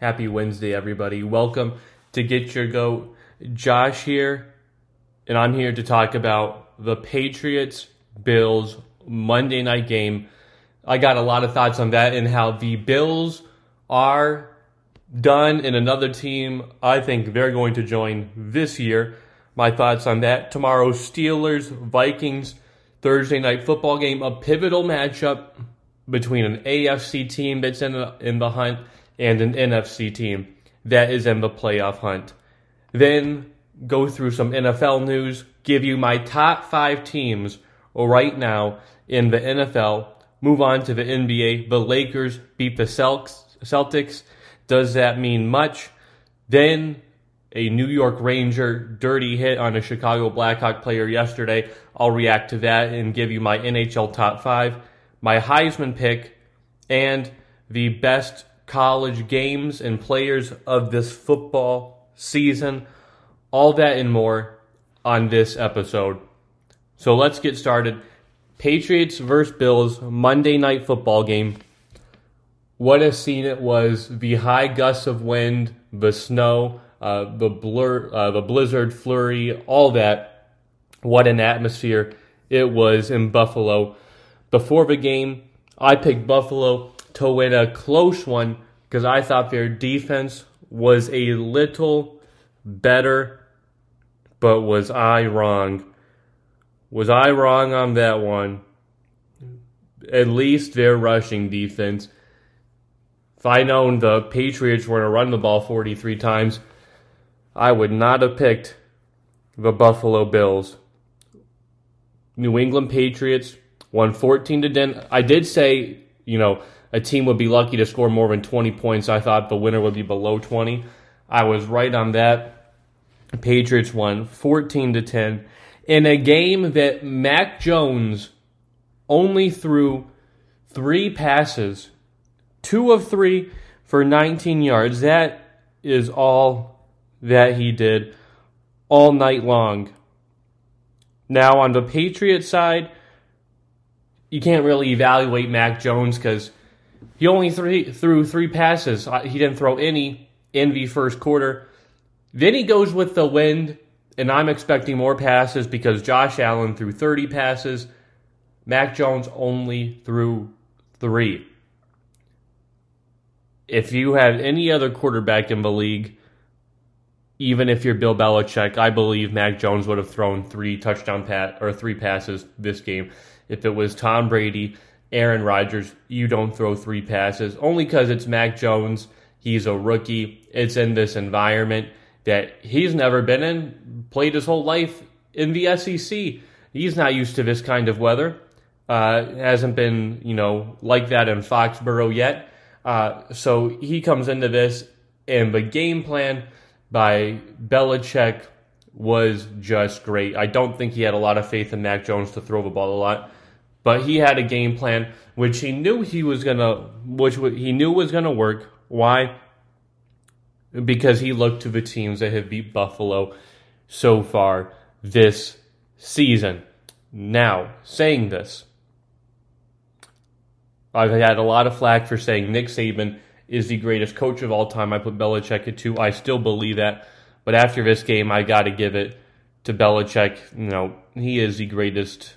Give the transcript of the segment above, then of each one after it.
Happy Wednesday, everybody. Welcome to Get Your Goat. Josh here, and I'm here to talk about the Patriots Bills Monday night game. I got a lot of thoughts on that and how the Bills are done and another team I think they're going to join this year. My thoughts on that. Tomorrow, Steelers, Vikings, Thursday night football game, a pivotal matchup between an AFC team that's in the, in the hunt and an NFC team that is in the playoff hunt. Then go through some NFL news, give you my top five teams right now in the NFL. Move on to the NBA. The Lakers beat the Celtics. Does that mean much? Then a New York Ranger dirty hit on a Chicago Blackhawk player yesterday. I'll react to that and give you my NHL top five, my Heisman pick, and the best college games and players of this football season. All that and more on this episode. So let's get started. Patriots versus Bills Monday night football game. What a scene it was! The high gusts of wind, the snow, uh, the blur, uh, the blizzard flurry, all that. What an atmosphere it was in Buffalo. Before the game, I picked Buffalo to win a close one because I thought their defense was a little better, but was I wrong? Was I wrong on that one? At least their rushing defense. If I known the Patriots were going to run the ball 43 times, I would not have picked the Buffalo Bills. New England Patriots won 14 to 10. I did say, you know, a team would be lucky to score more than 20 points. I thought the winner would be below 20. I was right on that. Patriots won 14 to 10 in a game that Mac Jones only threw three passes, two of three for 19 yards. That is all that he did all night long. Now, on the Patriot side, you can't really evaluate Mac Jones because he only three, threw three passes. He didn't throw any in the first quarter. Then he goes with the wind, and I'm expecting more passes because Josh Allen threw 30 passes. Mac Jones only threw three. If you had any other quarterback in the league, even if you're Bill Belichick, I believe Mac Jones would have thrown three touchdown pat or three passes this game. If it was Tom Brady, Aaron Rodgers, you don't throw three passes only because it's Mac Jones. He's a rookie. It's in this environment that he's never been in, played his whole life in the SEC. He's not used to this kind of weather. Uh, hasn't been, you know, like that in Foxborough yet. Uh, so he comes into this, and the game plan by Belichick was just great. I don't think he had a lot of faith in Mac Jones to throw the ball a lot. But he had a game plan which he knew he was gonna, which he knew was gonna work. Why? Because he looked to the teams that have beat Buffalo so far this season. Now, saying this, I've had a lot of flack for saying Nick Saban is the greatest coach of all time. I put Belichick at two. I still believe that. But after this game, I got to give it to Belichick. You know, he is the greatest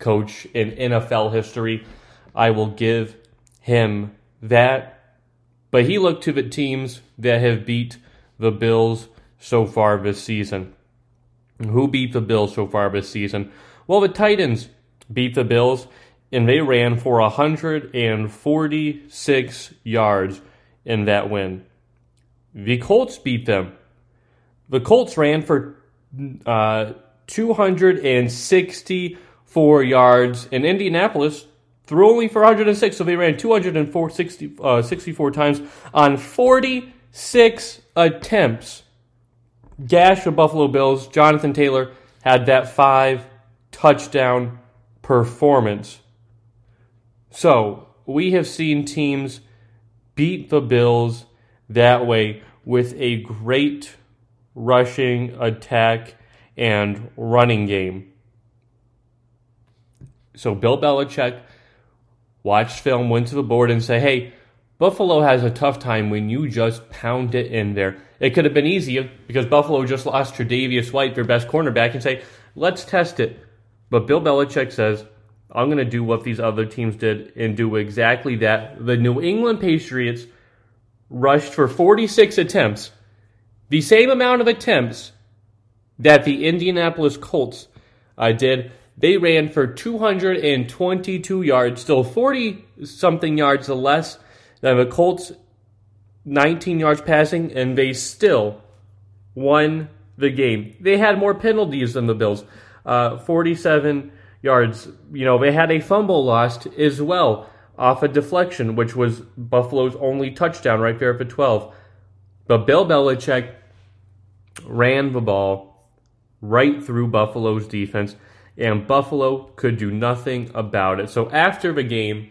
coach in NFL history. I will give him that. But he looked to the teams that have beat the Bills so far this season. Who beat the Bills so far this season? Well, the Titans beat the Bills, and they ran for 146 yards in that win. The Colts beat them. The Colts ran for uh, 260 four yards. in Indianapolis threw only for 106, so they ran 264 uh, 64 times on 46 attempts. Gash the Buffalo Bills. Jonathan Taylor had that five touchdown performance. So we have seen teams beat the Bills that way with a great rushing attack and running game. So Bill Belichick watched film, went to the board, and say, "Hey, Buffalo has a tough time when you just pound it in there. It could have been easier because Buffalo just lost Tre'Davious White, their best cornerback, and say, let's test it. But Bill Belichick says, I'm going to do what these other teams did and do exactly that. The New England Patriots rushed for 46 attempts, the same amount of attempts that the Indianapolis Colts uh, did. They ran for 222 yards, still 40 something yards less than the Colts 19 yards passing, and they still won the game. They had more penalties than the Bills, uh, 47 yards. You know, they had a fumble lost as well off a deflection, which was Buffalo's only touchdown right there for 12. But Bill Belichick ran the ball right through Buffalo's defense, and Buffalo could do nothing about it. So after the game,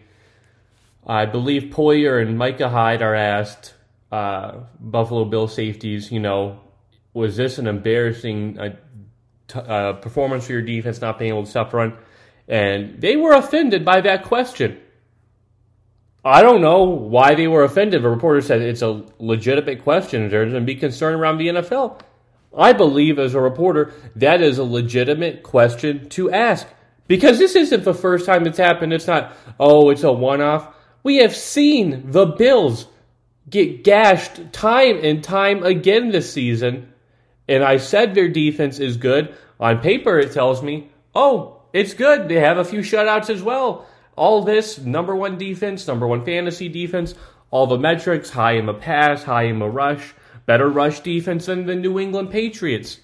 I believe Poyer and Micah Hyde are asked, uh, Buffalo Bill safeties, you know, was this an embarrassing uh, t- uh, performance for your defense not being able to stop run? And they were offended by that question. I don't know why they were offended. The reporter said it's a legitimate question. There's going to be concern around the NFL. I believe, as a reporter, that is a legitimate question to ask. Because this isn't the first time it's happened. It's not, oh, it's a one off. We have seen the Bills get gashed time and time again this season. And I said their defense is good. On paper, it tells me, oh, it's good. They have a few shutouts as well. All this number one defense, number one fantasy defense, all the metrics high in the pass, high in the rush, better rush defense than the New England Patriots.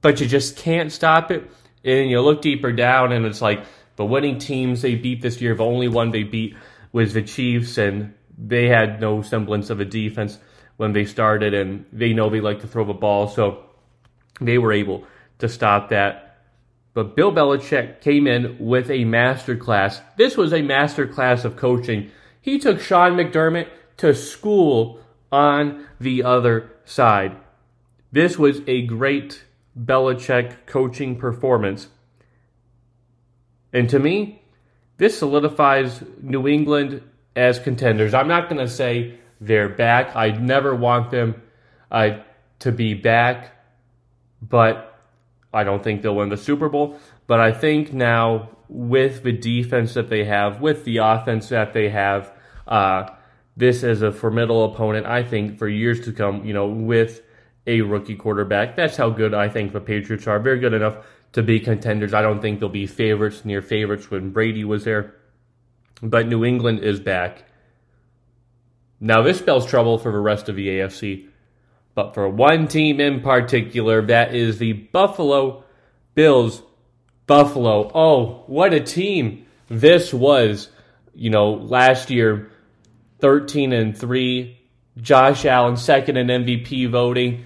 But you just can't stop it. And you look deeper down, and it's like, the winning teams they beat this year, the only one they beat was the Chiefs, and they had no semblance of a defense when they started, and they know they like to throw the ball, so they were able to stop that. But Bill Belichick came in with a master class. This was a master class of coaching. He took Sean McDermott to school on the other side. This was a great Belichick coaching performance. And to me, this solidifies New England as contenders. I'm not going to say they're back. I never want them uh, to be back, but I don't think they'll win the Super Bowl. But I think now, with the defense that they have, with the offense that they have, uh, this is a formidable opponent, I think, for years to come, you know, with a rookie quarterback. That's how good I think the Patriots are. Very good enough to be contenders. I don't think they'll be favorites, near favorites when Brady was there. But New England is back. Now, this spells trouble for the rest of the AFC. But for one team in particular, that is the Buffalo Bills. Buffalo. Oh, what a team this was. You know, last year, 13 and 3. Josh Allen, second in MVP voting.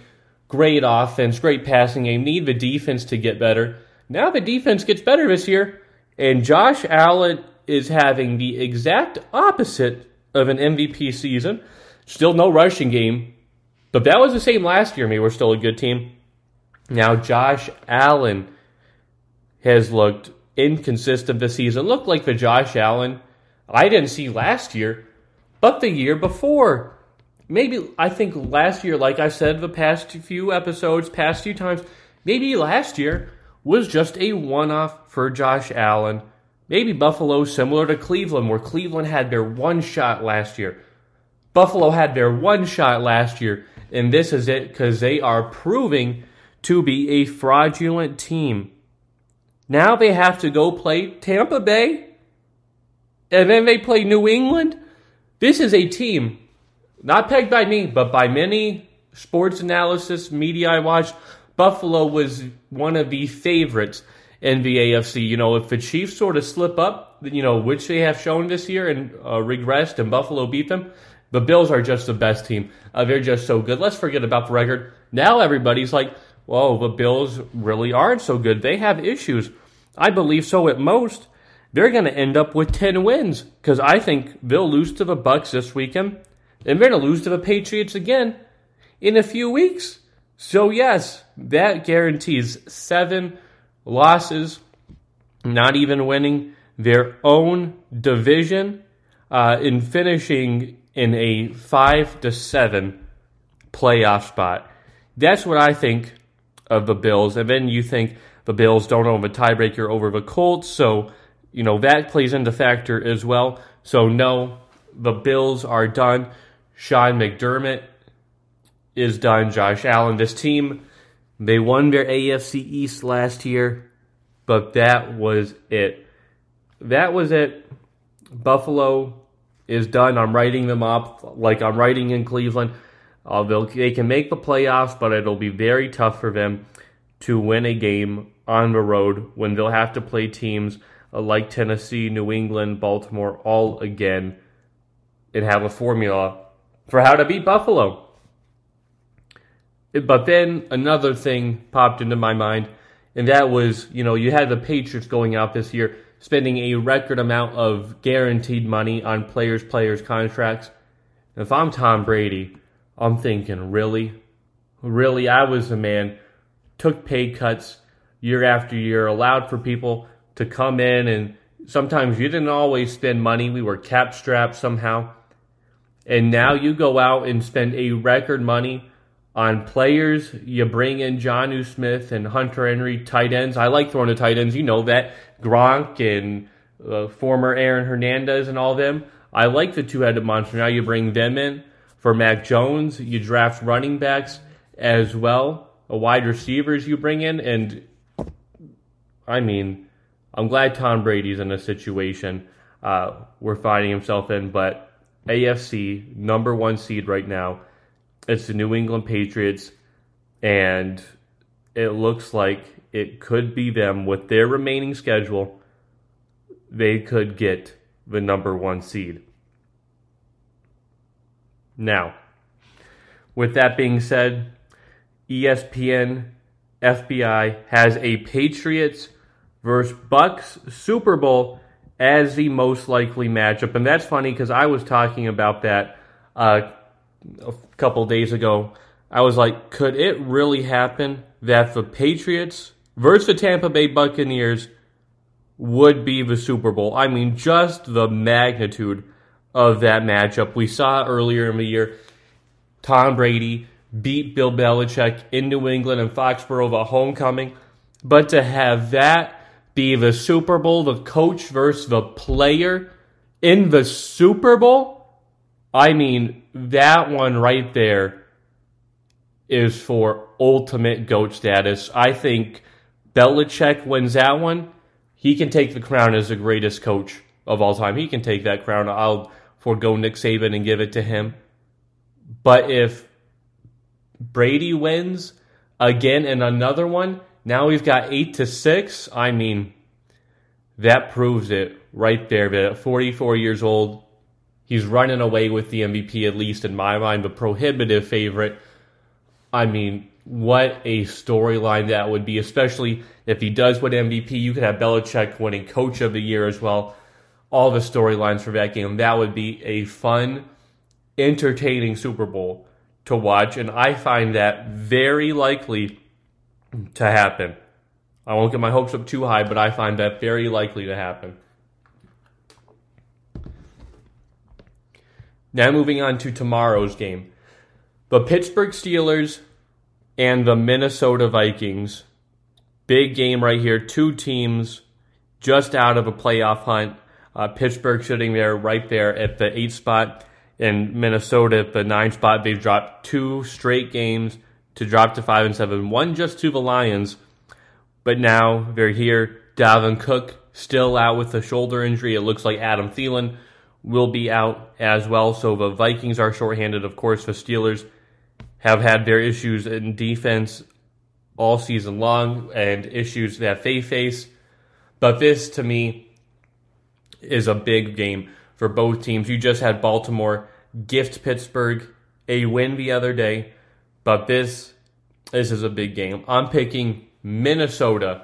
Great offense, great passing game. Need the defense to get better. Now the defense gets better this year, and Josh Allen is having the exact opposite of an MVP season. Still no rushing game, but that was the same last year. We were still a good team. Now Josh Allen has looked inconsistent this season. Looked like the Josh Allen I didn't see last year, but the year before maybe I think last year, like I said, the past few episodes, past few times, maybe last year was just a one off for Josh Allen. Maybe Buffalo similar to Cleveland, where Cleveland had their one shot last year. Buffalo had their one shot last year, and this is it because they are proving to be a fraudulent team. Now they have to go play Tampa Bay, and then they play New England. This is a team not pegged by me, but by many sports analysis media I watched, Buffalo was one of the favorites in the AFC. You know, if the Chiefs sort of slip up, you know, which they have shown this year and uh, regressed, and Buffalo beat them, the Bills are just the best team. Uh, they're just so good. Let's forget about the record. Now everybody's like, whoa, the Bills really aren't so good. They have issues. I believe so at most. They're going to end up with 10 wins because I think they'll lose to the Bucs this weekend and they're going to lose to the Patriots again in a few weeks. So, yes, that guarantees seven losses, not even winning their own division. uh, in finishing in a five to seven playoff spot. That's what I think of the Bills. And then you think the Bills don't have a tiebreaker over the Colts, so you know that plays into factor as well. So no, the Bills are done. Sean McDermott is done. Josh Allen, this team, they won their AFC East last year, but that was it. That was it. Buffalo is done. I'm writing them up like I'm writing in Cleveland. Uh, they can make the playoffs, but it'll be very tough for them to win a game on the road when they'll have to play teams Uh, like Tennessee, New England, Baltimore all again and have a formula for how to beat Buffalo. But then another thing popped into my mind, and that was, you know, you had the Patriots going out this year spending a record amount of guaranteed money on players' players' contracts. If I'm Tom Brady, I'm thinking, really? Really? I was the man, took pay cuts year after year, allowed for people to come in, and sometimes you didn't always spend money. We were cap strapped somehow. And now you go out and spend a record money on players. You bring in Jonnu Smith and Hunter Henry, tight ends. I like throwing the tight ends. You know that. Gronk and uh, former Aaron Hernandez and all them. I like the two headed monster. Now you bring them in for Mac Jones. You draft running backs as well, a wide receivers you bring in. And I mean, I'm glad Tom Brady's in a situation uh, we're finding himself in, but AFC number one seed right now. It's the New England Patriots, and it looks like it could be them with their remaining schedule. They could get the number one seed. Now, with that being said, ESPN FPI has a Patriots versus Bucs Super Bowl as the most likely matchup, and that's funny because I was talking about that uh, a couple days ago. I was like, could it really happen that the Patriots versus the Tampa Bay Buccaneers would be the Super Bowl? I mean, just the magnitude of that matchup. We saw earlier in the year Tom Brady beat Bill Belichick in New England and Foxborough, the homecoming. But to have that be the Super Bowl, the coach versus the player in the Super Bowl, I mean, that one right there is for ultimate GOAT status. I think Belichick wins that one. He can take the crown as the greatest coach of all time. He can take that crown. I'll forego Nick Saban and give it to him. But if Brady wins again in another one, now we've got eight to six. I mean, that proves it right there. That at 44 years old, he's running away with the MVP, at least in my mind, the prohibitive favorite. I mean, what a storyline that would be, especially if he does win MVP. You could have Belichick winning Coach of the Year as well all the storylines for that game. That would be a fun, entertaining Super Bowl to watch, and I find that very likely to happen. I won't get my hopes up too high, but I find that very likely to happen. Now, moving on to tomorrow's game. The Pittsburgh Steelers and the Minnesota Vikings. Big game right here. Two teams just out of a playoff hunt. Uh, Pittsburgh sitting there right there at the eight spot, and Minnesota at the nine spot. They've dropped two straight games to drop to five and seven. One just to the Lions, but now they're here. Dalvin Cook still out with a shoulder injury. It looks like Adam Thielen will be out as well. So the Vikings are shorthanded. Of course, the Steelers have had their issues in defense all season long and issues that they face. But this, to me, is a big game for both teams. You just had Baltimore gift Pittsburgh a win the other day, but this this is a big game. I'm picking Minnesota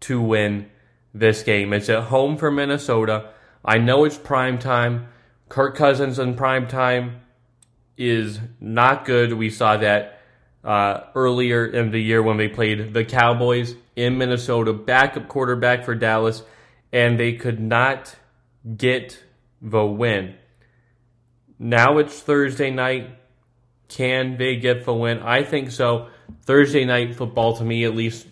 to win this game. It's at home for Minnesota. I know it's prime time. Kirk Cousins in prime time is not good. We saw that uh, earlier in the year when they played the Cowboys in Minnesota, backup quarterback for Dallas and they could not get the win. Now it's Thursday night. Can they get the win? I think so. Thursday night football, to me at least,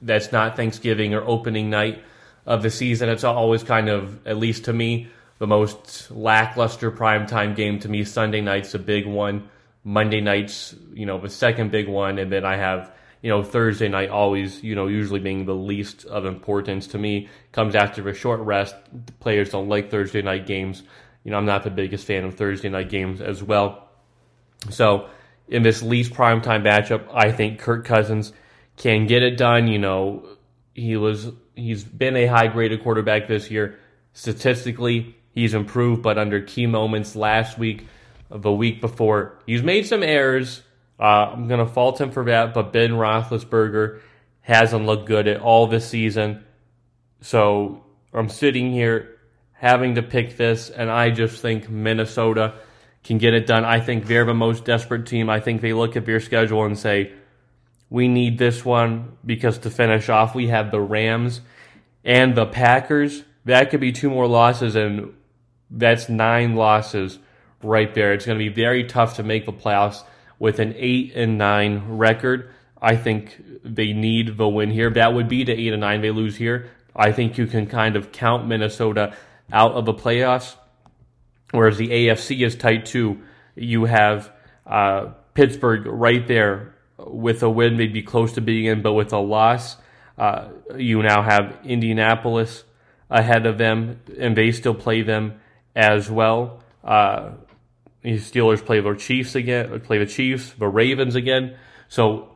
that's not Thanksgiving or opening night of the season. It's always kind of, at least to me, the most lackluster primetime game. To me, Sunday night's a big one. Monday night's, you know, the second big one. And then I have, you know, Thursday night always, you know, usually being the least of importance to me. Comes after a short rest. Players don't like Thursday night games. You know, I'm not the biggest fan of Thursday night games as well. So, in this least primetime matchup, I think Kirk Cousins can get it done. You know, he was he's been a high graded quarterback this year. Statistically, he's improved, but under key moments last week, of the week before, he's made some errors. Uh, I'm gonna fault him for that, but Ben Roethlisberger hasn't looked good at all this season. So I'm sitting here having to pick this, and I just think Minnesota can get it done. I think they're the most desperate team. I think they look at their schedule and say, we need this one because to finish off, we have the Rams and the Packers. That could be two more losses, and that's nine losses right there. It's going to be very tough to make the playoffs with an eight and nine record. I think they need the win here. That would be the eight and nine. They lose here. I think you can kind of count Minnesota out of the playoffs. Whereas the AFC is tight too. You have uh, Pittsburgh right there with a win, maybe close to being in, but with a loss. Uh, you now have Indianapolis ahead of them, and they still play them as well. Uh, the Steelers play the Chiefs again, play the Chiefs, the Ravens again. So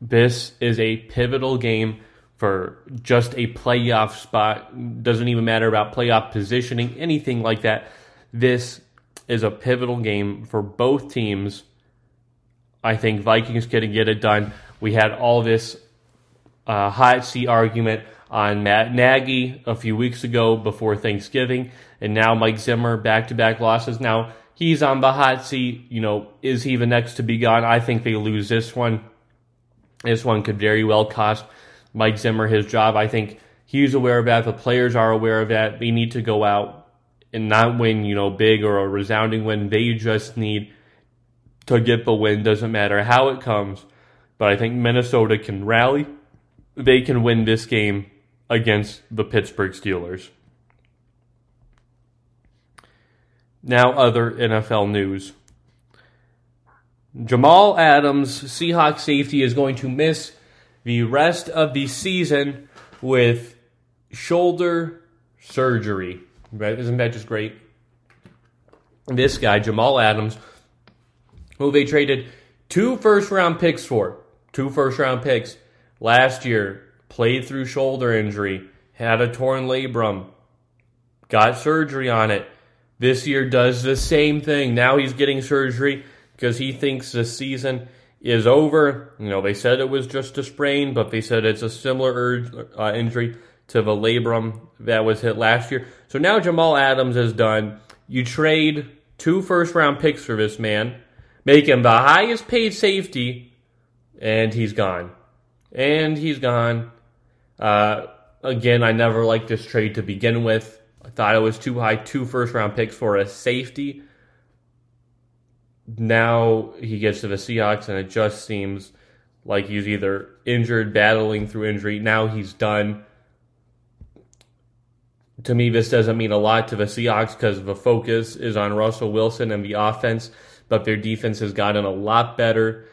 this is a pivotal game for just a playoff spot. Doesn't even matter about playoff positioning, anything like that. This is a pivotal game for both teams. I think Vikings can get it done. We had all this uh, hot seat argument on Matt Nagy a few weeks ago before Thanksgiving, and now Mike Zimmer back to back losses. Now he's on the hot seat. You know, is he the next to be gone? I think they lose this one. This one could very well cost Mike Zimmer his job. I think he's aware of that. The players are aware of that. They need to go out and not win, you know, big or a resounding win. They just need to get the win. Doesn't matter how it comes. But I think Minnesota can rally. They can win this game against the Pittsburgh Steelers. Now, other NFL news. Jamal Adams, Seahawks safety, is going to miss the rest of the season with shoulder surgery. Right? Isn't that just great? This guy, Jamal Adams, who they traded two first round picks for, two first round picks last year, played through shoulder injury, had a torn labrum, got surgery on it. This year does the same thing. Now he's getting surgery because he thinks the season is over. You know, they said it was just a sprain, but they said it's a similar uh, injury to the labrum that was hit last year. So now Jamal Adams is done. You trade two first round picks for this man, make him the highest paid safety, and he's gone. And he's gone. Uh, again, I never liked this trade to begin with. I thought it was too high, two first round picks for a safety. Now he gets to the Seahawks, and it just seems like he's either injured, battling through injury. Now he's done to me, this doesn't mean a lot to the Seahawks because the focus is on Russell Wilson and the offense, but their defense has gotten a lot better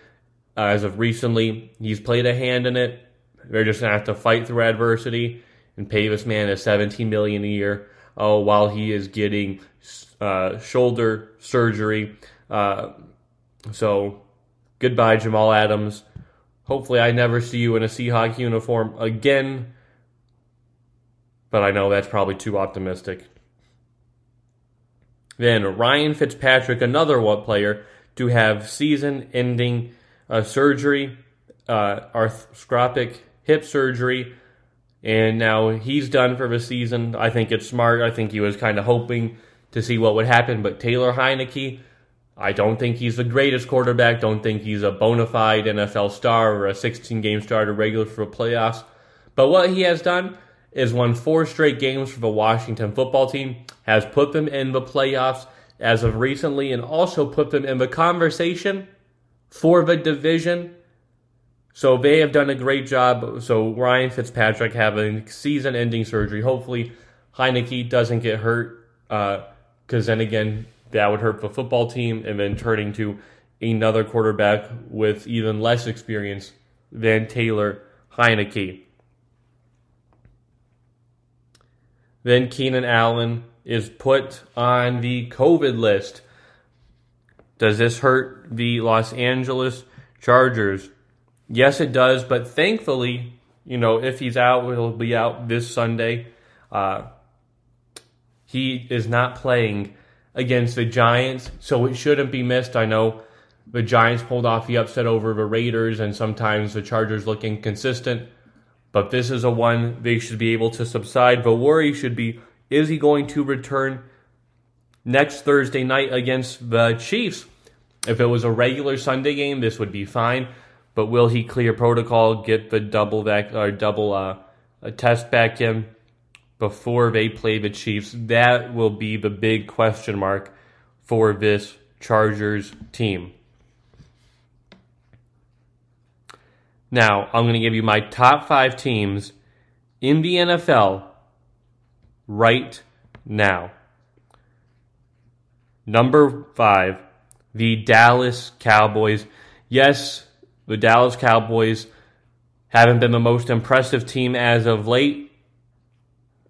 uh, as of recently. He's played a hand in it. They're just gonna have to fight through adversity and pay this man a 17 million a year. Oh, while he is getting uh, shoulder surgery. Uh, so, goodbye, Jamal Adams. Hopefully, I never see you in a Seahawk uniform again but I know that's probably too optimistic. Then Ryan Fitzpatrick, another what player to have season-ending uh, surgery, uh, arthroscopic hip surgery, and now he's done for the season. I think it's smart. I think he was kind of hoping to see what would happen, but Taylor Heinicke, I don't think he's the greatest quarterback. Don't think he's a bona fide NFL star or a 16 game starter regular for playoffs. But what he has done has won four straight games for the Washington football team, has put them in the playoffs as of recently, and also put them in the conversation for the division. So they have done a great job. So Ryan Fitzpatrick having season-ending surgery. Hopefully, Heinicke doesn't get hurt, because uh, then again, that would hurt the football team, and then turning to another quarterback with even less experience than Taylor Heinicke. Then Keenan Allen is put on the COVID list. Does this hurt the Los Angeles Chargers? Yes, it does, but thankfully, you know, if he's out, he'll be out this Sunday. Uh, he is not playing against the Giants, so it shouldn't be missed. I know the Giants pulled off the upset over the Raiders, and sometimes the Chargers look inconsistent. But this is a one they should be able to subside. The worry should be is he going to return next Thursday night against the Chiefs? If it was a regular Sunday game, this would be fine. But will he clear protocol, get the double back or double uh, a test back in before they play the Chiefs? That will be the big question mark for this Chargers team. Now, I'm going to give you my top five teams in the NFL right now. Number five, the Dallas Cowboys. Yes, the Dallas Cowboys haven't been the most impressive team as of late,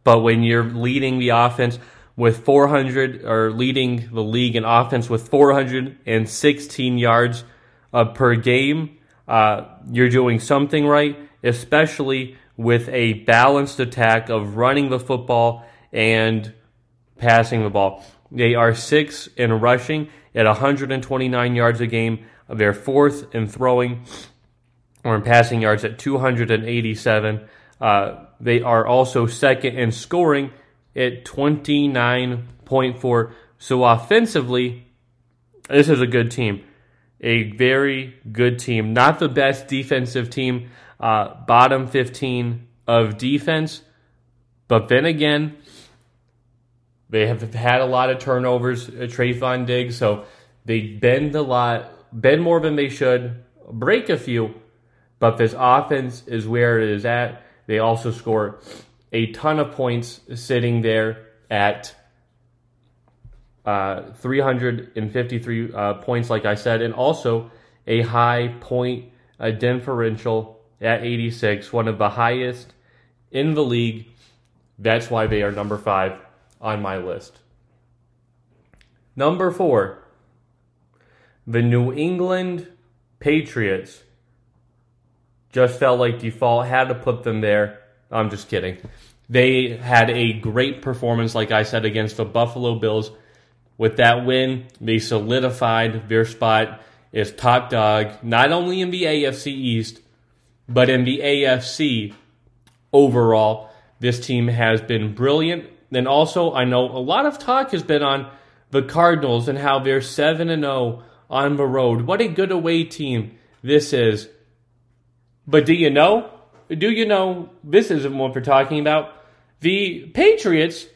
but when you're leading the offense with 400 or leading the league in offense with 416 yards uh, per game, uh, you're doing something right, especially with a balanced attack of running the football and passing the ball. They are six in rushing at 129 yards a game. They're fourth in throwing or in passing yards at 287. Uh, they are also second in scoring at 29.4. So offensively, this is a good team a very good team. Not the best defensive team, uh, bottom 15 of defense. But then again, they have had a lot of turnovers, uh, Trevon Diggs, so they bend a lot, bend more than they should, break a few. But this offense is where it is at. They also score a ton of points sitting there at uh, 353 uh, points, like I said, and also a high point a differential at 86, one of the highest in the league. That's why they are number five on my list. Number four, the New England Patriots. Just felt like default, had to put them there. I'm just kidding. They had a great performance, like I said, against the Buffalo Bills with that win, they solidified their spot as top dog, not only in the AFC East, but in the AFC overall. This team has been brilliant. And also, I know a lot of talk has been on the Cardinals and how they're 7 and 0 on the road. What a good away team this is. But do you know? Do you know this isn't what we're talking about? The Patriots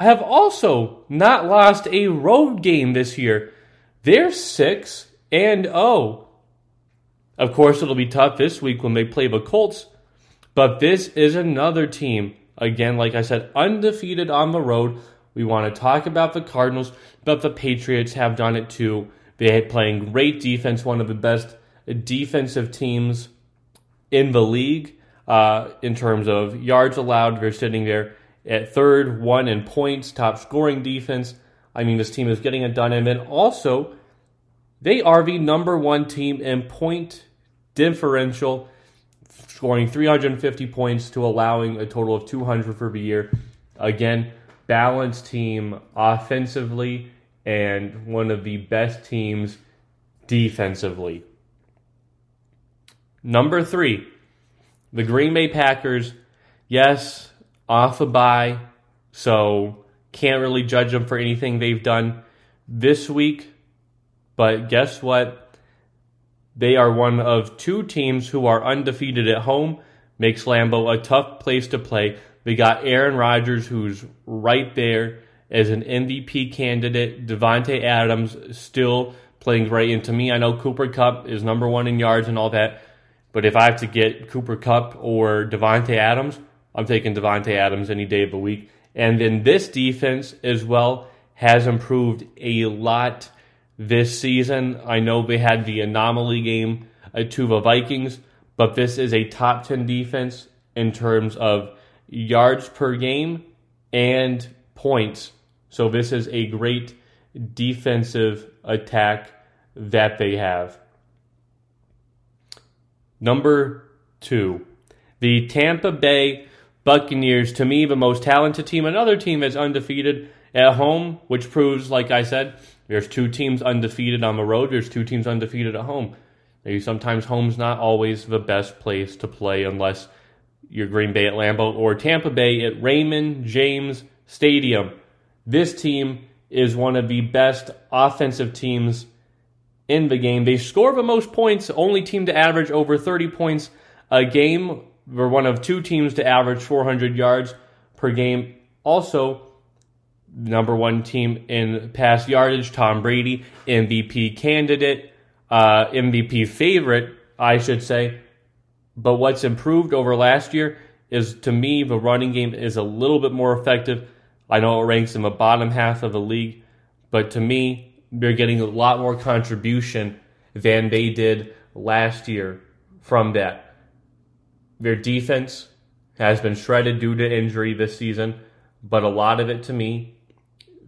have also not lost a road game this year. They're 6 and 0. Of course, it'll be tough this week when they play the Colts, but this is another team, again, like I said, undefeated on the road. We want to talk about the Cardinals, but the Patriots have done it too. They're playing great defense, one of the best defensive teams in the league uh, in terms of yards allowed. They're sitting there at third, one in points, top scoring defense. I mean, this team is getting it done. And then also, they are the number one team in point differential, scoring 350 points to allowing a total of 200 for the year. Again, balanced team offensively and one of the best teams defensively. Number three, the Green Bay Packers. Yes, off a bye, so can't really judge them for anything they've done this week. But guess what? They are one of two teams who are undefeated at home. Makes Lambeau a tough place to play. We got Aaron Rodgers, who's right there as an MVP candidate. Davante Adams still playing right into me, I know Cooper Kupp is number one in yards and all that. But if I have to get Cooper Kupp or Davante Adams, I'm taking Davante Adams any day of the week. And then this defense as well has improved a lot this season. I know they had the anomaly game to the Vikings, but this is a top 10 defense in terms of yards per game and points. So this is a great defensive attack that they have. Number two, the Tampa Bay Buccaneers, to me, the most talented team. Another team that's undefeated at home, which proves, like I said, there's two teams undefeated on the road, there's two teams undefeated at home. Maybe sometimes home's not always the best place to play unless you're Green Bay at Lambeau or Tampa Bay at Raymond James Stadium. This team is one of the best offensive teams in the game. They score the most points, only team to average over 30 points a game. We're one of two teams to average 400 yards per game. Also, number one team in pass yardage, Tom Brady, MVP candidate, uh, MVP favorite, I should say. But what's improved over last year is, to me, the running game is a little bit more effective. I know it ranks in the bottom half of the league, but to me, they're getting a lot more contribution than they did last year from that. Their defense has been shredded due to injury this season, but a lot of it to me,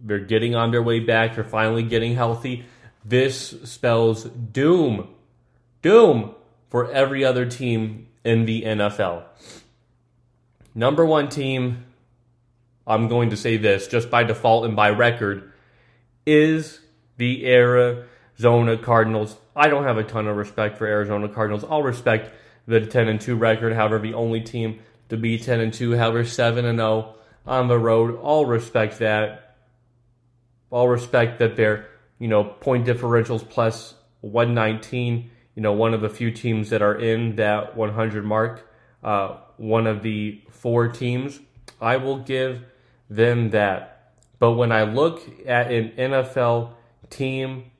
they're getting on their way back. They're finally getting healthy. This spells doom, doom for every other team in the NFL. Number one team I'm going to say this just by default and by record, is the Arizona Cardinals. I don't have a ton of respect for Arizona Cardinals. I'll respect the 10 and 2 record, however, the only team to be 10 and 2, however, 7 and 0 on the road. I'll respect that. I'll respect that they're, you know, point differentials plus 119, you know, one of the few teams that are in that 100 mark, uh, one of the four teams. I will give than that. But when I look at an NFL team,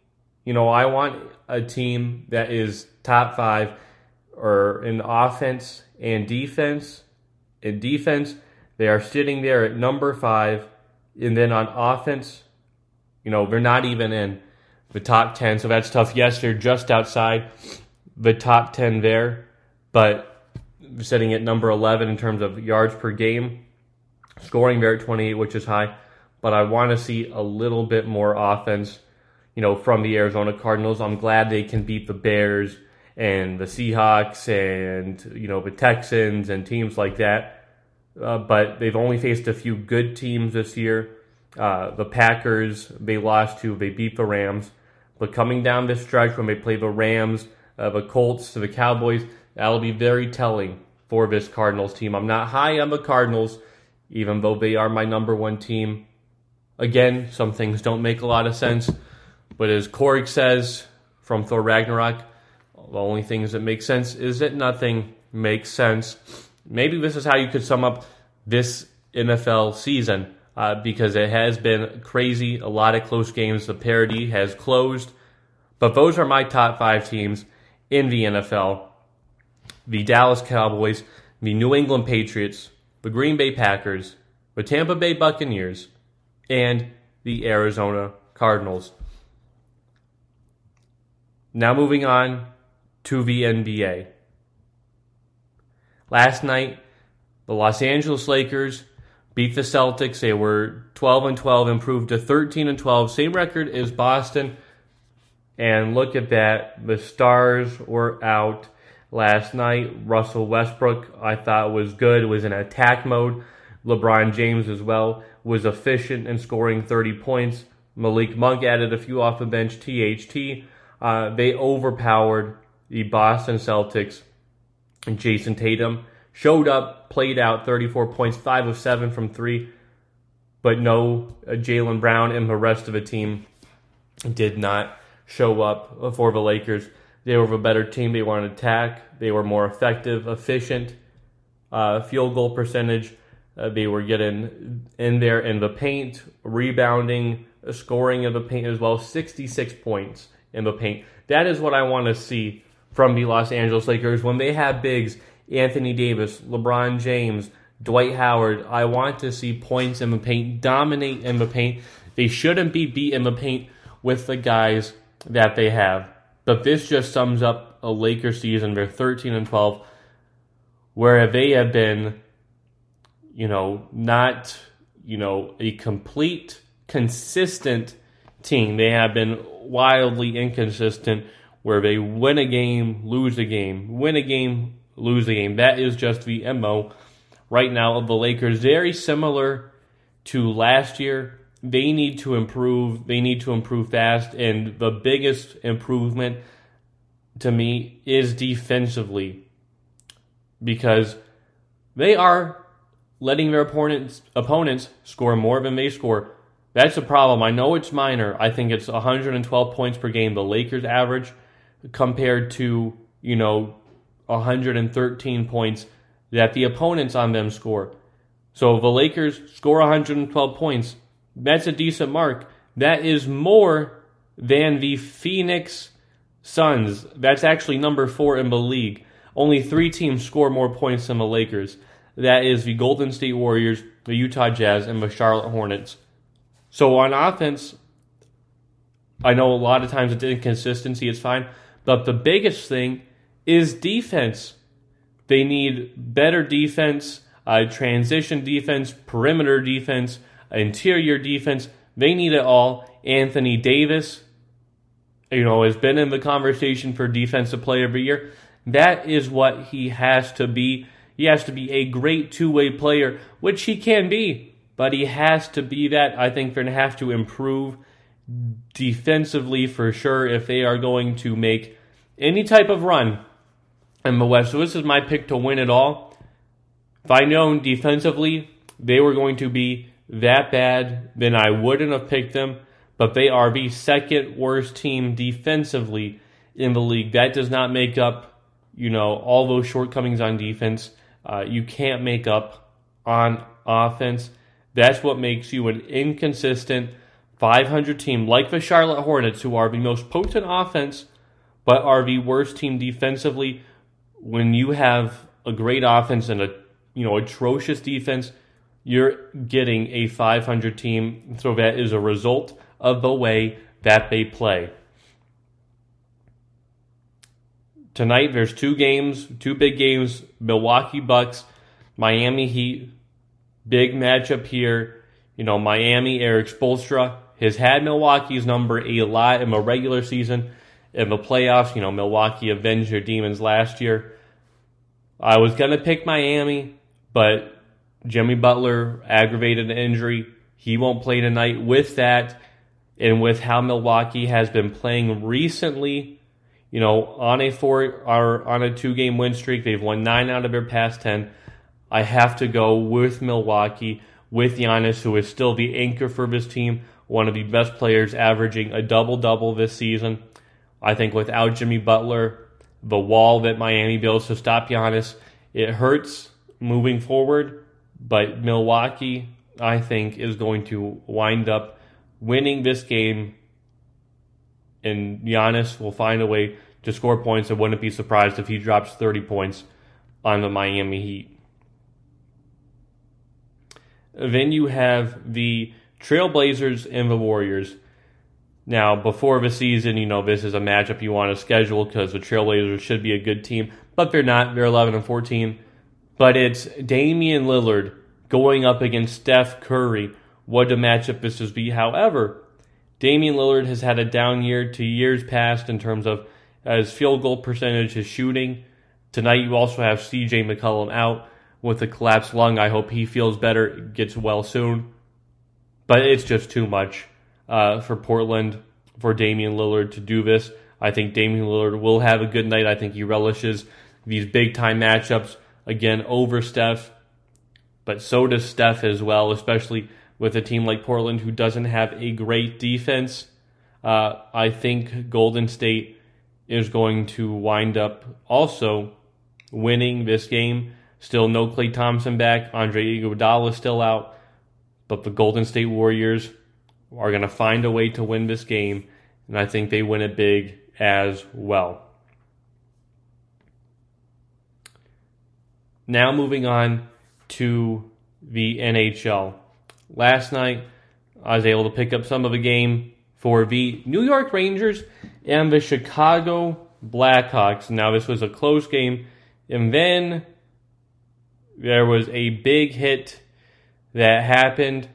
you know, I want a team that is top five or in offense and defense. In defense, they are sitting there at number five. And then on offense, you know, they're not even in the top 10. So that's tough. Yes, they're just outside the top 10 there, but sitting at number 11 in terms of yards per game scoring there at 28, which is high. But I want to see a little bit more offense, you know, from the Arizona Cardinals. I'm glad they can beat the Bears and the Seahawks and you know the Texans and teams like that. Uh, but they've only faced a few good teams this year. Uh, the Packers they lost to, they beat the Rams. But coming down this stretch when they play the Rams, uh, the Colts, the Cowboys, that'll be very telling for this Cardinals team. I'm not high on the Cardinals even though they are my number one team. Again, some things don't make a lot of sense, but as Korg says from Thor Ragnarok, the only things that make sense is that nothing makes sense. Maybe this is how you could sum up this NFL season uh, because it has been crazy. A lot of close games. The parity has closed. But those are my top five teams in the NFL the Dallas Cowboys, the New England Patriots, the Green Bay Packers, the Tampa Bay Buccaneers, and the Arizona Cardinals. Now moving on to the NBA. Last night, the Los Angeles Lakers beat the Celtics. They were 12 and 12, improved to 13 and 12, same record as Boston. And look at that, the stars were out last night. Russell Westbrook, I thought was good, was in attack mode. LeBron James as well was efficient in scoring 30 points. Malik Monk added a few off the bench. THT, uh, they overpowered the Boston Celtics. And Jayson Tatum showed up, played out 34 points, 5 of 7 from 3. But no, uh, Jaylen Brown and the rest of the team did not show up for the Lakers. They were a better team. They were on attack. They were more effective, efficient. Uh, field goal percentage Uh, they were getting in there in the paint, rebounding, scoring in the paint as well. 66 points in the paint. That is what I want to see from the Los Angeles Lakers when they have bigs Anthony Davis, LeBron James, Dwight Howard. I want to see points in the paint, dominate in the paint. They shouldn't be beat in the paint with the guys that they have. But this just sums up a Lakers season. They're 13 and 12, where they have been, you know, not, you know, a complete, consistent team. They have been wildly inconsistent, where they win a game, lose a game, win a game, lose a game. That is just the MO right now of the Lakers. Very similar to last year. They need to improve. They need to improve fast. And the biggest improvement to me is defensively because they are letting their opponents opponents score more than they score. That's a problem. I know it's minor. I think it's 112 points per game the Lakers average compared to, you know, 113 points that the opponents on them score. So the Lakers score 112 points, that's a decent mark. That is more than the Phoenix Suns. That's actually number four in the league. Only three teams score more points than the Lakers. That is the Golden State Warriors, the Utah Jazz, and the Charlotte Hornets. So on offense, I know a lot of times it's inconsistency, it's fine. But the biggest thing is defense. They need better defense, uh, transition defense, perimeter defense, interior defense. They need it all. Anthony Davis, you know, has been in the conversation for defensive player of the year. That is what he has to be. He has to be a great two way player, which he can be, but he has to be that. I think they're going to have to improve defensively for sure if they are going to make any type of run in the West. So this is my pick to win it all. If I known defensively they were going to be that bad, then I wouldn't have picked them but they are the second worst team defensively in the league. That does not make up, you know, all those shortcomings on defense. Uh, you can't make up on offense. That's what makes you an inconsistent 500 team like the Charlotte Hornets, who are the most potent offense, but are the worst team defensively. When you have a great offense and a you know atrocious defense, you're getting a 500 team. So that is a result of the way that they play. Tonight, there's two games, two big games Milwaukee Bucks, Miami Heat. Big matchup here. You know, Miami, Erik Spoelstra has had Milwaukee's number a lot in the regular season. In the playoffs, you know, Milwaukee avenged their demons last year. I was going to pick Miami, but Jimmy Butler aggravated an injury. He won't play tonight. With that, and with how Milwaukee has been playing recently, you know, on a four or on a two game win streak, they've won nine out of their past ten. I have to go with Milwaukee with Giannis, who is still the anchor for this team, one of the best players, averaging a double double this season. I think without Jimmy Butler, the wall that Miami builds to stop Giannis, it hurts moving forward. But Milwaukee, I think, is going to wind up winning this game, and Giannis will find a way to score points. I wouldn't be surprised if he drops 30 points on the Miami Heat. Then you have the Trailblazers and the Warriors. Now, before the season, you know, this is a matchup you want to schedule because the Trailblazers should be a good team, but they're not. They're 11 and 14. But it's Damian Lillard going up against Steph Curry what a matchup this would be. However, Damian Lillard has had a down year to years past in terms of his field goal percentage, his shooting. Tonight, you also have CJ McCollum out with a collapsed lung. I hope he feels better, gets well soon. But it's just too much uh, for Portland, for Damian Lillard to do this. I think Damian Lillard will have a good night. I think he relishes these big time matchups again over Steph, but so does Steph as well, especially with a team like Portland who doesn't have a great defense. Uh, I think Golden State is going to wind up also winning this game. Still no Klay Thompson back. Andre Iguodala still out. But the Golden State Warriors are going to find a way to win this game, and I think they win it big as well. Now moving on to the NHL. Last night, I was able to pick up some of the game for the New York Rangers and the Chicago Blackhawks. Now, this was a close game, and then there was a big hit that happened,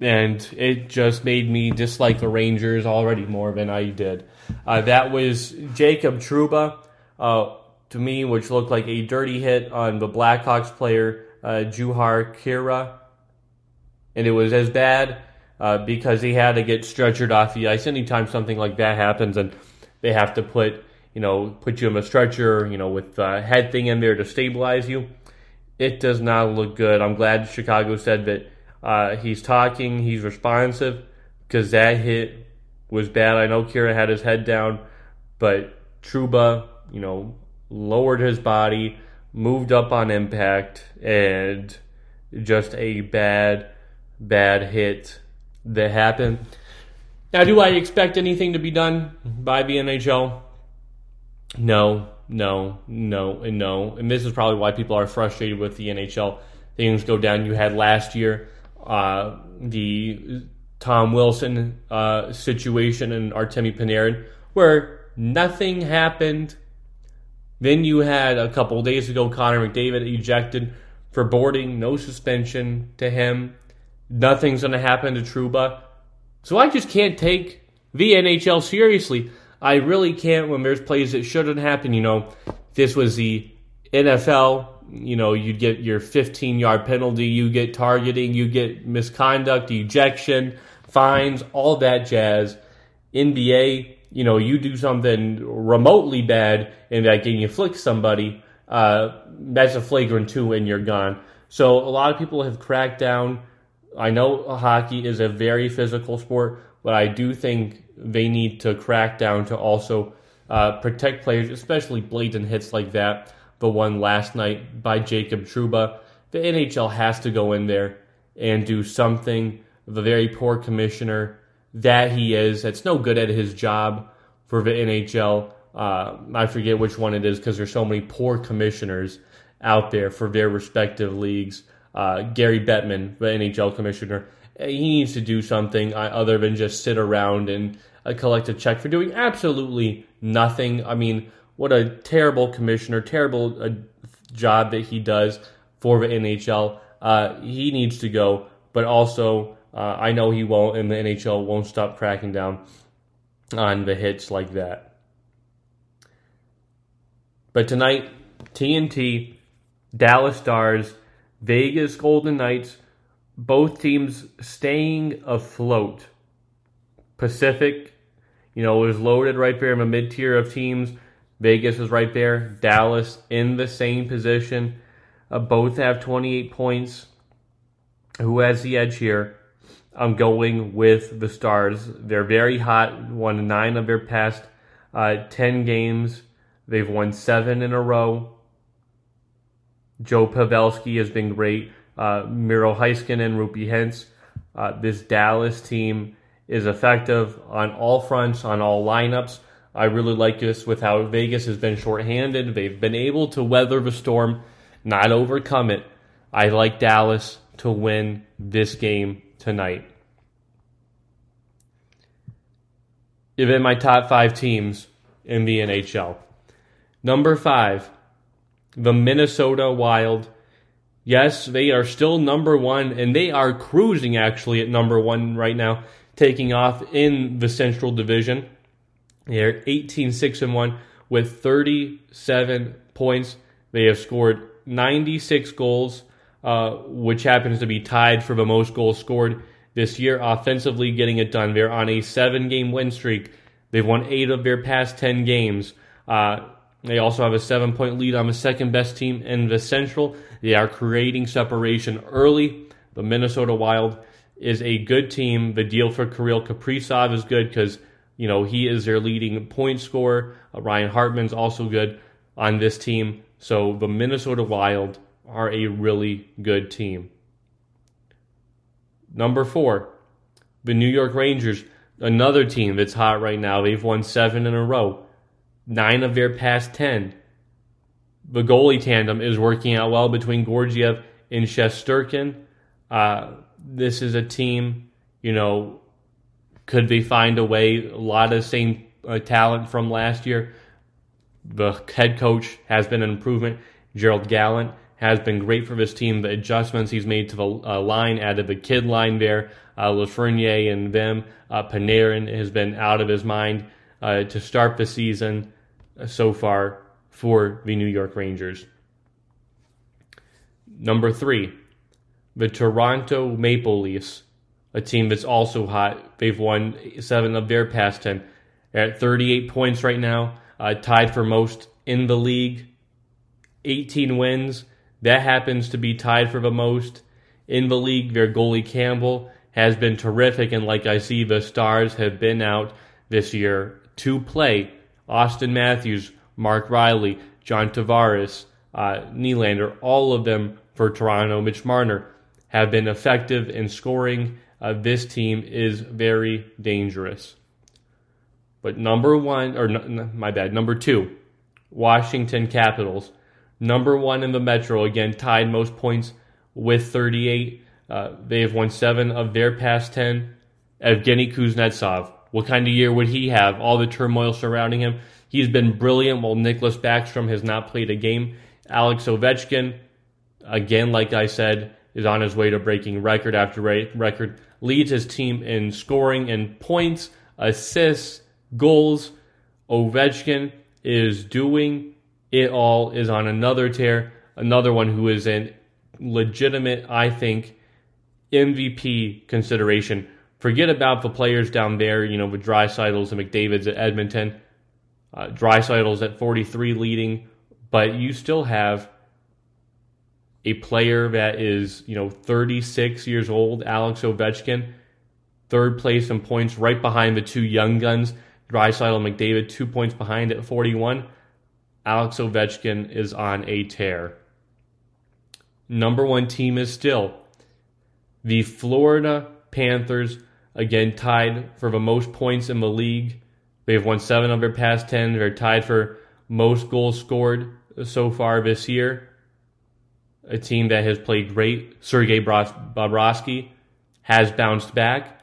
and it just made me dislike the Rangers already more than I did. Uh, that was Jacob Trouba, uh, to me, which looked like a dirty hit on the Blackhawks player, uh, Jujhar Khaira. And it was as bad uh, because he had to get stretchered off the ice. Anytime something like that happens and they have to put, you know, put you in a stretcher, you know, with a head thing in there to stabilize you, it does not look good. I'm glad Chicago said that uh, he's talking, he's responsive, because that hit was bad. I know Khaira had his head down, but Trouba, you know, lowered his body, moved up on impact, and just a bad, bad hit that happened. Now, do I expect anything to be done by the NHL? No, no, no, and no. And this is probably why people are frustrated with the NHL. Things go down. You had last year uh, the Tom Wilson uh, situation and Artemi Panarin, where nothing happened. Then you had a couple days ago Connor McDavid ejected for boarding, no suspension to him. Nothing's going to happen to Trouba. So I just can't take the NHL seriously. I really can't when there's plays that shouldn't happen. You know, this was the NFL you know, you'd get your 15 yard penalty, you get targeting, you get misconduct, ejection, fines, all that jazz. NBA, you know, you do something remotely bad in that game, you flick somebody, uh, that's a flagrant two and you're gone. So a lot of people have cracked down. I know hockey is a very physical sport, but I do think they need to crack down to also uh, protect players, especially blatant hits like that the one last night by Jacob Trouba. The NHL has to go in there and do something. The very poor commissioner that he is, that's no good at his job for the NHL. Uh, I forget which one it is because there's so many poor commissioners out there for their respective leagues. Uh, Gary Bettman, the NHL commissioner, he needs to do something uh, other than just sit around and uh, collect a check for doing absolutely nothing. I mean, what a terrible commissioner, terrible uh, job that he does for the NHL. Uh, he needs to go, but also uh, I know he won't, and the NHL won't stop cracking down on the hits like that. But tonight, TNT, Dallas Stars, Vegas Golden Knights, both teams staying afloat. Pacific, you know, is loaded right there in the mid tier of teams Vegas is right there. Dallas in the same position. Uh, both have 28 points. Who has the edge here? I'm going with the Stars. They're very hot. Won nine of their past uh, 10 games. They've won seven in a row. Joe Pavelski has been great. Uh, Miro Heiskanen, Roope Hintz. Uh, this Dallas team is effective on all fronts, on all lineups. I really like this with how Vegas has been shorthanded. They've been able to weather the storm, not overcome it. I like Dallas to win this game tonight. Even my top five teams in the NHL. Number five, the Minnesota Wild. Yes, they are still number one, and they are cruising actually at number one right now, taking off in the Central Division. They're 18 6 and 1 with 37 points. They have scored 96 goals, uh, which happens to be tied for the most goals scored this year. Offensively, getting it done. They're on a seven game win streak. They've won eight of their past 10 games. Uh, they also have a seven point lead on the second best team in the Central. They are creating separation early. The Minnesota Wild is a good team. The deal for Kirill Kaprizov is good because you know, he is their leading point scorer. Uh, Ryan Hartman's also good on this team. So the Minnesota Wild are a really good team. Number four, the New York Rangers, another team that's hot right now. They've won seven in a row, nine of their past ten. The goalie tandem is working out well between Georgiev and Shesterkin. Uh, this is a team, you know, could they find a way? A lot of same uh, talent from last year. The head coach has been an improvement. Gerald Gallant has been great for this team. The adjustments he's made to the uh, line, added the kid line there, uh, Lafreniere and them. Uh, Panarin has been out of his mind uh, to start the season so far for the New York Rangers. Number three, the Toronto Maple Leafs, a team that's also hot. They've won seven of their past 10. They're at 38 points right now, uh, tied for most in the league. 18 wins. That happens to be tied for the most in the league. Their goalie Campbell has been terrific, and like I see, the Stars have been out this year to play. Auston Matthews, Mark Riley, John Tavares, uh, Nylander, all of them for Toronto. Mitch Marner have been effective in scoring. Uh, this team is very dangerous. But number one, or no, my bad, number two, Washington Capitals. Number one in the Metro, again, tied most points with 38. Uh, they have won seven of their past 10. Evgeny Kuznetsov, what kind of year would he have? All the turmoil surrounding him. He's been brilliant while Nicklas Backstrom has not played a game. Alex Ovechkin, again, like I said, is on his way to breaking record after record. Leads his team in scoring and points, assists, goals. Ovechkin is doing it all, is on another tear. Another one who is in legitimate, I think, MVP consideration. Forget about the players down there, you know, with Draisaitl's and McDavid's at Edmonton. Uh, at 43 leading, but you still have a player that is, you know, 36 years old, Alex Ovechkin, third place in points, right behind the two young guns, Draisaitl McDavid, two points behind at 41. Alex Ovechkin is on a tear. Number one team is still the Florida Panthers, again tied for the most points in the league. They've won seven of their past 10. They're tied for most goals scored so far this year a team that has played great. Sergei Bobrovsky has bounced back.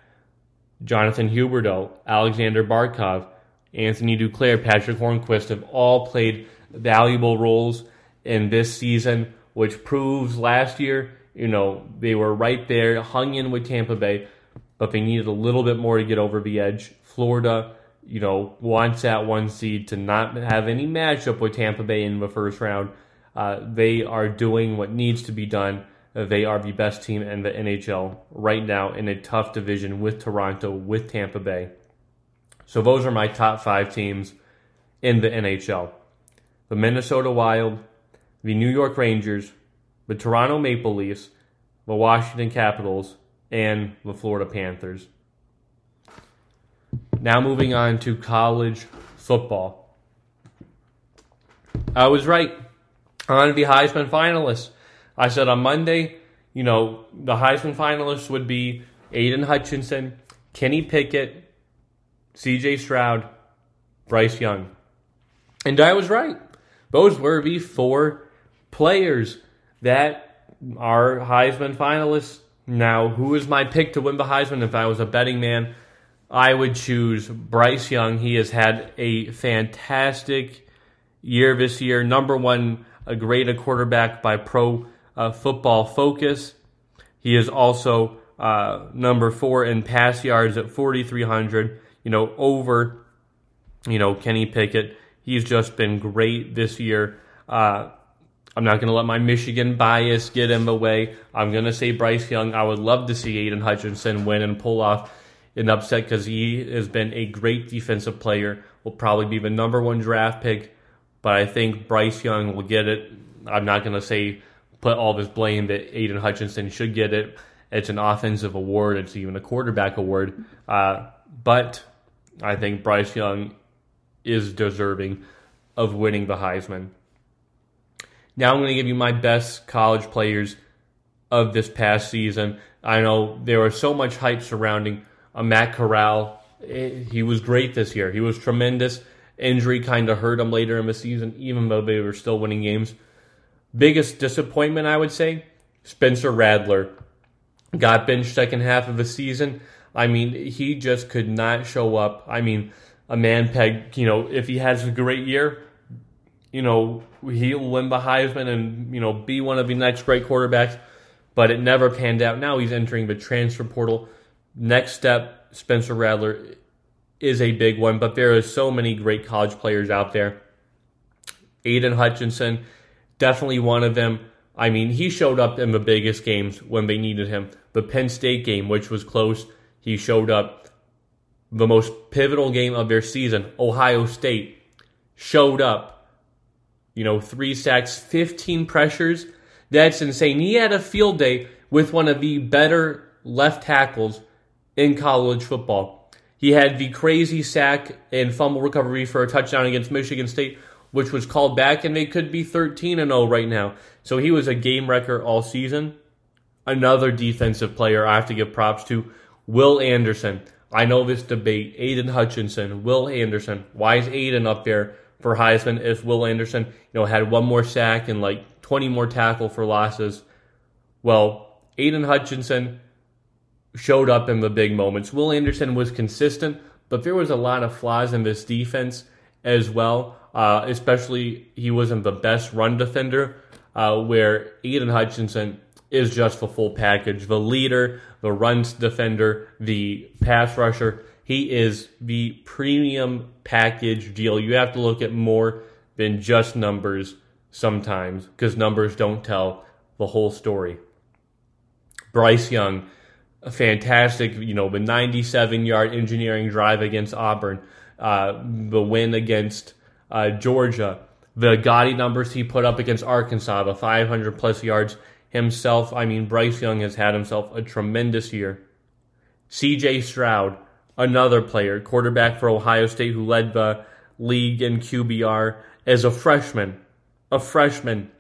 Jonathan Huberdeau, Alexander Barkov, Anthony Duclair, Patric Hornqvist have all played valuable roles in this season, which proves last year, you know, they were right there, hung in with Tampa Bay, but they needed a little bit more to get over the edge. Florida, you know, wants that one seed to not have any matchup with Tampa Bay in the first round. Uh, they are doing what needs to be done. They are the best team in the NHL right now in a tough division with Toronto, with Tampa Bay. So those are my top five teams in the NHL the Minnesota Wild, the New York Rangers, the Toronto Maple Leafs, the Washington Capitals, and the Florida Panthers. Now moving on to college football. I was right on the Heisman finalists. I said on Monday, you know, the Heisman finalists would be Aidan Hutchinson, Kenny Pickett, CJ Stroud, Bryce Young. And I was right. Those were the four players that are Heisman finalists. Now, who is my pick to win the Heisman? If I was a betting man, I would choose Bryce Young. He has had a fantastic year this year. Number one a grade a quarterback by Pro uh, Football Focus. He is also uh, number four in pass yards at 4,300. You know, over, you know, Kenny Pickett. He's just been great this year. Uh, I'm not going to let my Michigan bias get in the way. I'm going to say Bryce Young. I would love to see Aidan Hutchinson win and pull off an upset because he has been a great defensive player. Will probably be the number one draft pick but I think Bryce Young will get it. I'm not going to say put all this blame that Aidan Hutchinson should get it. It's an offensive award. It's even a quarterback award. Uh, but I think Bryce Young is deserving of winning the Heisman. Now I'm going to give you my best college players of this past season. I know there was so much hype surrounding uh, Matt Corral. Eh, he was great this year. He was tremendous. Injury kind of hurt him later in the season, even though they were still winning games. Biggest disappointment, I would say, Spencer Rattler got benched second half of the season. I mean, he just could not show up. I mean, a man peg, you know, if he has a great year, you know, he'll win the Heisman and, you know, be one of the next great quarterbacks, but it never panned out. Now he's entering the transfer portal. Next step, Spencer Rattler is a big one, but there are so many great college players out there. Aidan Hutchinson, definitely one of them. I mean, he showed up in the biggest games when they needed him. The Penn State game, which was close, he showed up. The most pivotal game of their season, Ohio State, showed up. You know, three sacks, 15 pressures. That's insane. He had a field day with one of the better left tackles in college football. He had the crazy sack and fumble recovery for a touchdown against Michigan State, which was called back, and they could be 13 and 0 right now. So he was a game wrecker all season. Another defensive player I have to give props to, Will Anderson. I know this debate, Aidan Hutchinson, Will Anderson. Why is Aidan up there for Heisman if Will Anderson, you know, had one more sack and like 20 more tackle for losses? Well, Aidan Hutchinson showed up in the big moments. Will Anderson was consistent, but there was a lot of flaws in this defense as well. Uh, especially, he wasn't the best run defender, uh, where Aidan Hutchinson is just the full package. The leader, the runs defender, the pass rusher. He is the premium package deal. You have to look at more than just numbers sometimes because numbers don't tell the whole story. Bryce Young, a fantastic, you know, the 97 yard engineering drive against Auburn, uh, the win against uh, Georgia, the gaudy numbers he put up against Arkansas, the 500 plus yards himself. I mean, Bryce Young has had himself a tremendous year. CJ Stroud, another player, quarterback for Ohio State who led the league in QBR as a freshman. A freshman.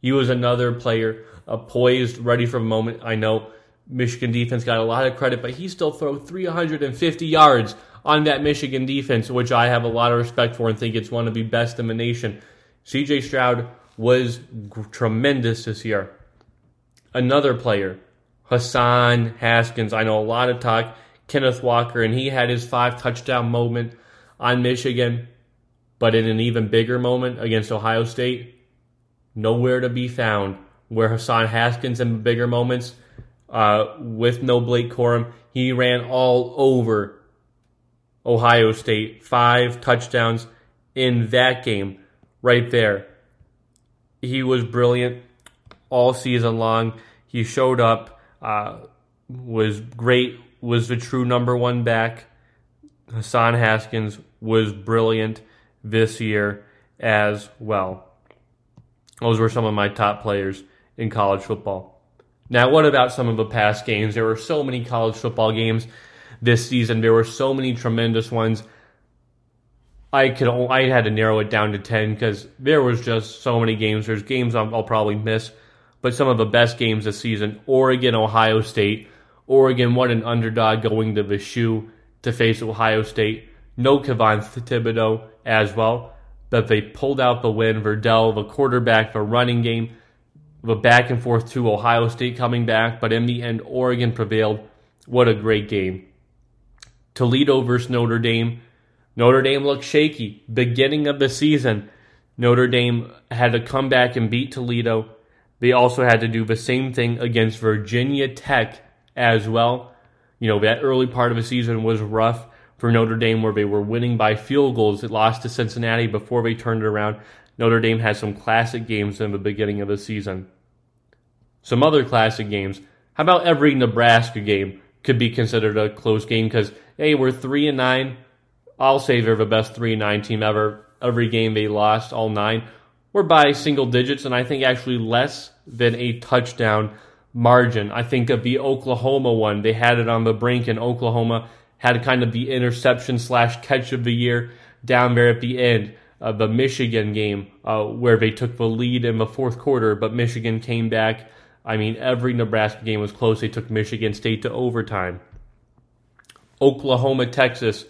He was another player, uh, poised, ready for a moment. I know Michigan defense got a lot of credit, but he still threw 350 yards on that Michigan defense, which I have a lot of respect for and think it's one of the best in the nation. CJ Stroud was g- tremendous this year. Another player, Hassan Haskins. I know a lot of talk. Kenneth Walker, and he had his five touchdown moment on Michigan, but in an even bigger moment against Ohio State, nowhere to be found. Where Hassan Haskins in bigger moments, uh, with no Blake Corum, he ran all over Ohio State. Five touchdowns in that game right there. He was brilliant all season long. He showed up, uh, was great, was the true number one back. Hassan Haskins was brilliant this year as well. Those were some of my top players in college football. Now, what about some of the past games? There were so many college football games this season. There were so many tremendous ones. I could I had to narrow it down to ten because there was just so many games. There's games I'll, I'll probably miss, but some of the best games this season: Oregon, Ohio State. Oregon, what an underdog going to shoe to face Ohio State. No Kayvon Thibodeaux as well, but they pulled out the win. Verdell, the quarterback, the running game, the back and forth to Ohio State coming back, but in the end, Oregon prevailed. What a great game. Toledo versus Notre Dame. Notre Dame looked shaky. Beginning of the season, Notre Dame had to come back and beat Toledo. They also had to do the same thing against Virginia Tech as well. You know, that early part of the season was rough for Notre Dame where they were winning by field goals. It lost to Cincinnati before they turned it around. Notre Dame had some classic games in the beginning of the season. Some other classic games. How about every Nebraska game could be considered a close game because hey, we're three and nine. I'll say they're the best three and nine team ever. Every game they lost, all nine, were by single digits, and I think actually less than a touchdown margin. I think of the Oklahoma one. They had it on the brink, and Oklahoma had kind of the interception slash catch of the year down there at the end. uh, the Michigan game uh, where they took the lead in the fourth quarter, but Michigan came back. I mean, every Nebraska game was close. They took Michigan State to overtime. Oklahoma, Texas.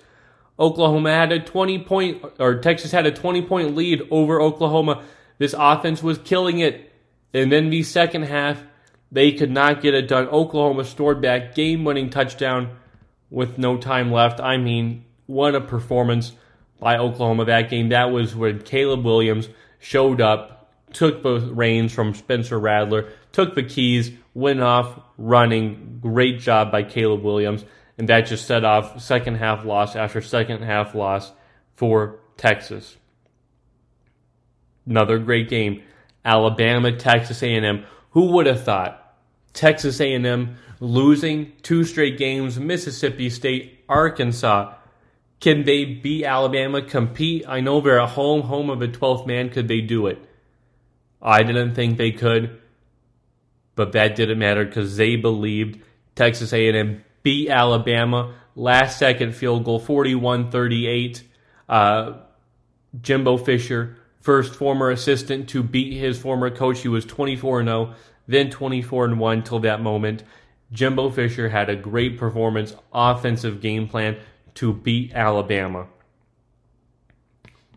Oklahoma had a 20 point, or Texas had a 20 point lead over Oklahoma. This offense was killing it. And then the second half, they could not get it done. Oklahoma stored back game winning touchdown with no time left. I mean, what a performance by Oklahoma that game. That was when Caleb Williams showed up, took the reins from Spencer Rattler, took the keys, went off running. Great job by Caleb Williams. And that just set off second half loss after second half loss for Texas. Another great game. Alabama, Texas A&M. Who would have thought Texas A&M losing two straight games, Mississippi State, Arkansas. Can they beat Alabama, compete? I know they're at home, home of a 12th man. Could they do it? I didn't think they could, but that didn't matter because they believed Texas A&M beat Alabama. Last second field goal, 41-38. Uh, Jimbo Fisher, first former assistant to beat his former coach. He was 24-0, then 24 and 1 till that moment. Jimbo Fisher had a great performance, offensive game plan to beat Alabama.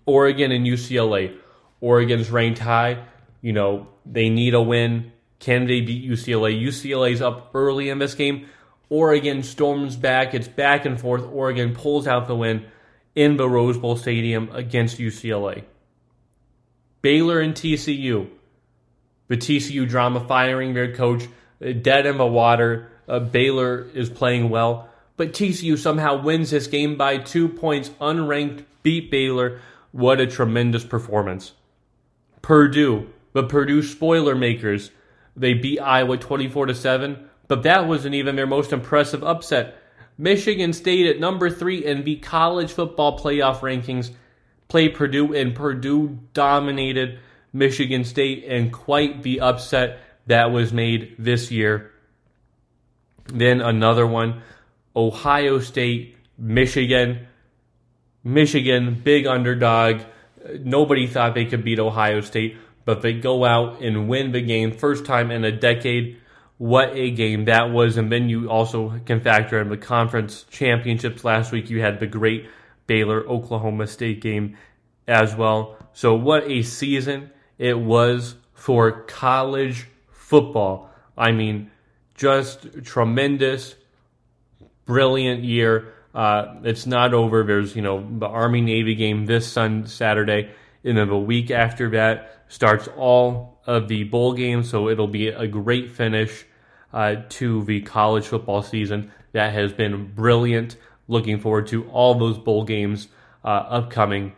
Oregon and UCLA. Oregon's ranked high. You know, they need a win. Can they beat UCLA? UCLA's up early in this game. Oregon storms back. It's back and forth. Oregon pulls out the win in the Rose Bowl Stadium against UCLA. Baylor and TCU. The TCU drama firing their coach dead in the water. Uh, Baylor is playing well, but TCU somehow wins this game by two points. Unranked beat Baylor. What a tremendous performance. Purdue, the Purdue spoiler makers, they beat Iowa 24 to 7, but that wasn't even their most impressive upset. Michigan State at number 3 in the college football playoff rankings played Purdue and Purdue dominated Michigan State and quite the upset that was made this year. Then another one Ohio State, Michigan. Michigan, big underdog. Nobody thought they could beat Ohio State, but they go out and win the game. First time in a decade. What a game that was. And then you also can factor in the conference championships last week. You had the great Baylor Oklahoma State game as well. So, what a season it was for college football. I mean, just tremendous, brilliant year. Uh, it's not over. There's, you know, the Army Navy game this Sun Saturday, and then the week after that starts all of the bowl games. So it'll be a great finish uh, to the college football season. That has been brilliant. Looking forward to all those bowl games uh, upcoming.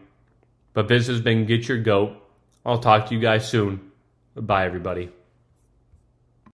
But this has been Get Your Goat. I'll talk to you guys soon. Bye, everybody.